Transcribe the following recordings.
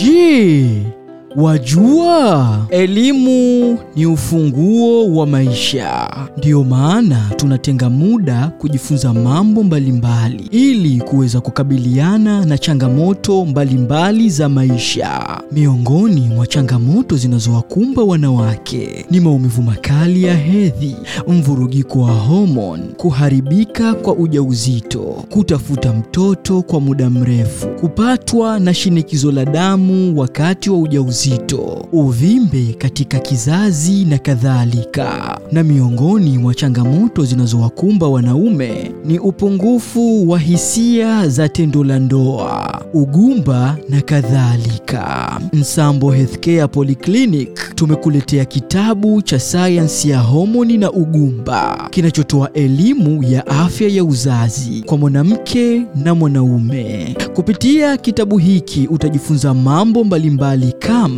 Gee! Wajua elimu ni ufunguo wa maisha? Ndiyo maana tunatenga muda kujifunza mambo mbalimbali ili kuweza kukabiliana na changamoto mbalimbali za maisha. Miongoni mwa changamoto zinazowakumba wanawake ni maumivu makali ya hedhi, mvurugiko wa homoni, kuharibika kwa ujauzito, kutafuta mtoto kwa muda mrefu, kupatwa na shinikizo la damu wakati wa ujauzito, uvimbe katika kizazi na kadhalika. Na miongoni mwa changamoto zinazowakumba wanaume ni upungufu wa hisia za tendo la ndoa, ugumba na kadhalika. Nsambo Healthcare Polyclinic tumekuletea kitabu cha sayansi ya homoni na ugumba kinachotoa elimu ya afya ya uzazi kwa mwanamke na mwanaume. Kupitia kitabu hiki utajifunza mambo mbalimbali kama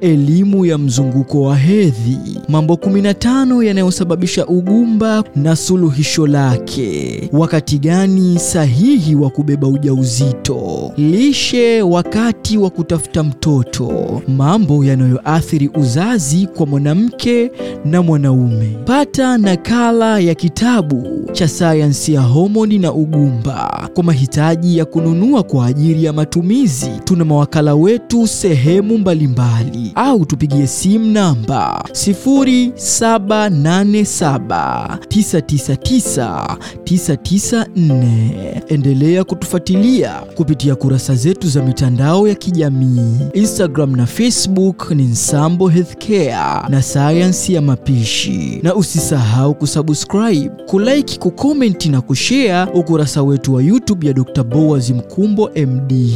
elimu ya mzunguko wa hedhi, mambo 15 yanayosababisha ugumba na suluhisho lake, wakati gani sahihi wa kubeba ujauzito, lishe wakati wa kutafuta mtoto, mambo yanayoathiri uzazi kwa mwanamke na mwanaume. Pata nakala ya kitabu cha sayansi ya homoni na ugumba. Kwa mahitaji ya kununua kwa ajili ya matumizi, tuna mawakala wetu sehemu mbalimbali, au tupigie simu namba 0787999994. Endelea kutufuatilia kupitia kurasa zetu za mitandao ya kijamii Instagram na Facebook ni Nsambo Healthcare na sayansi ya mapishi, na usisahau kusubscribe, kulike, kukomenti na kushare ukurasa wetu wa YouTube ya Dr. Boaz Mkumbo MD.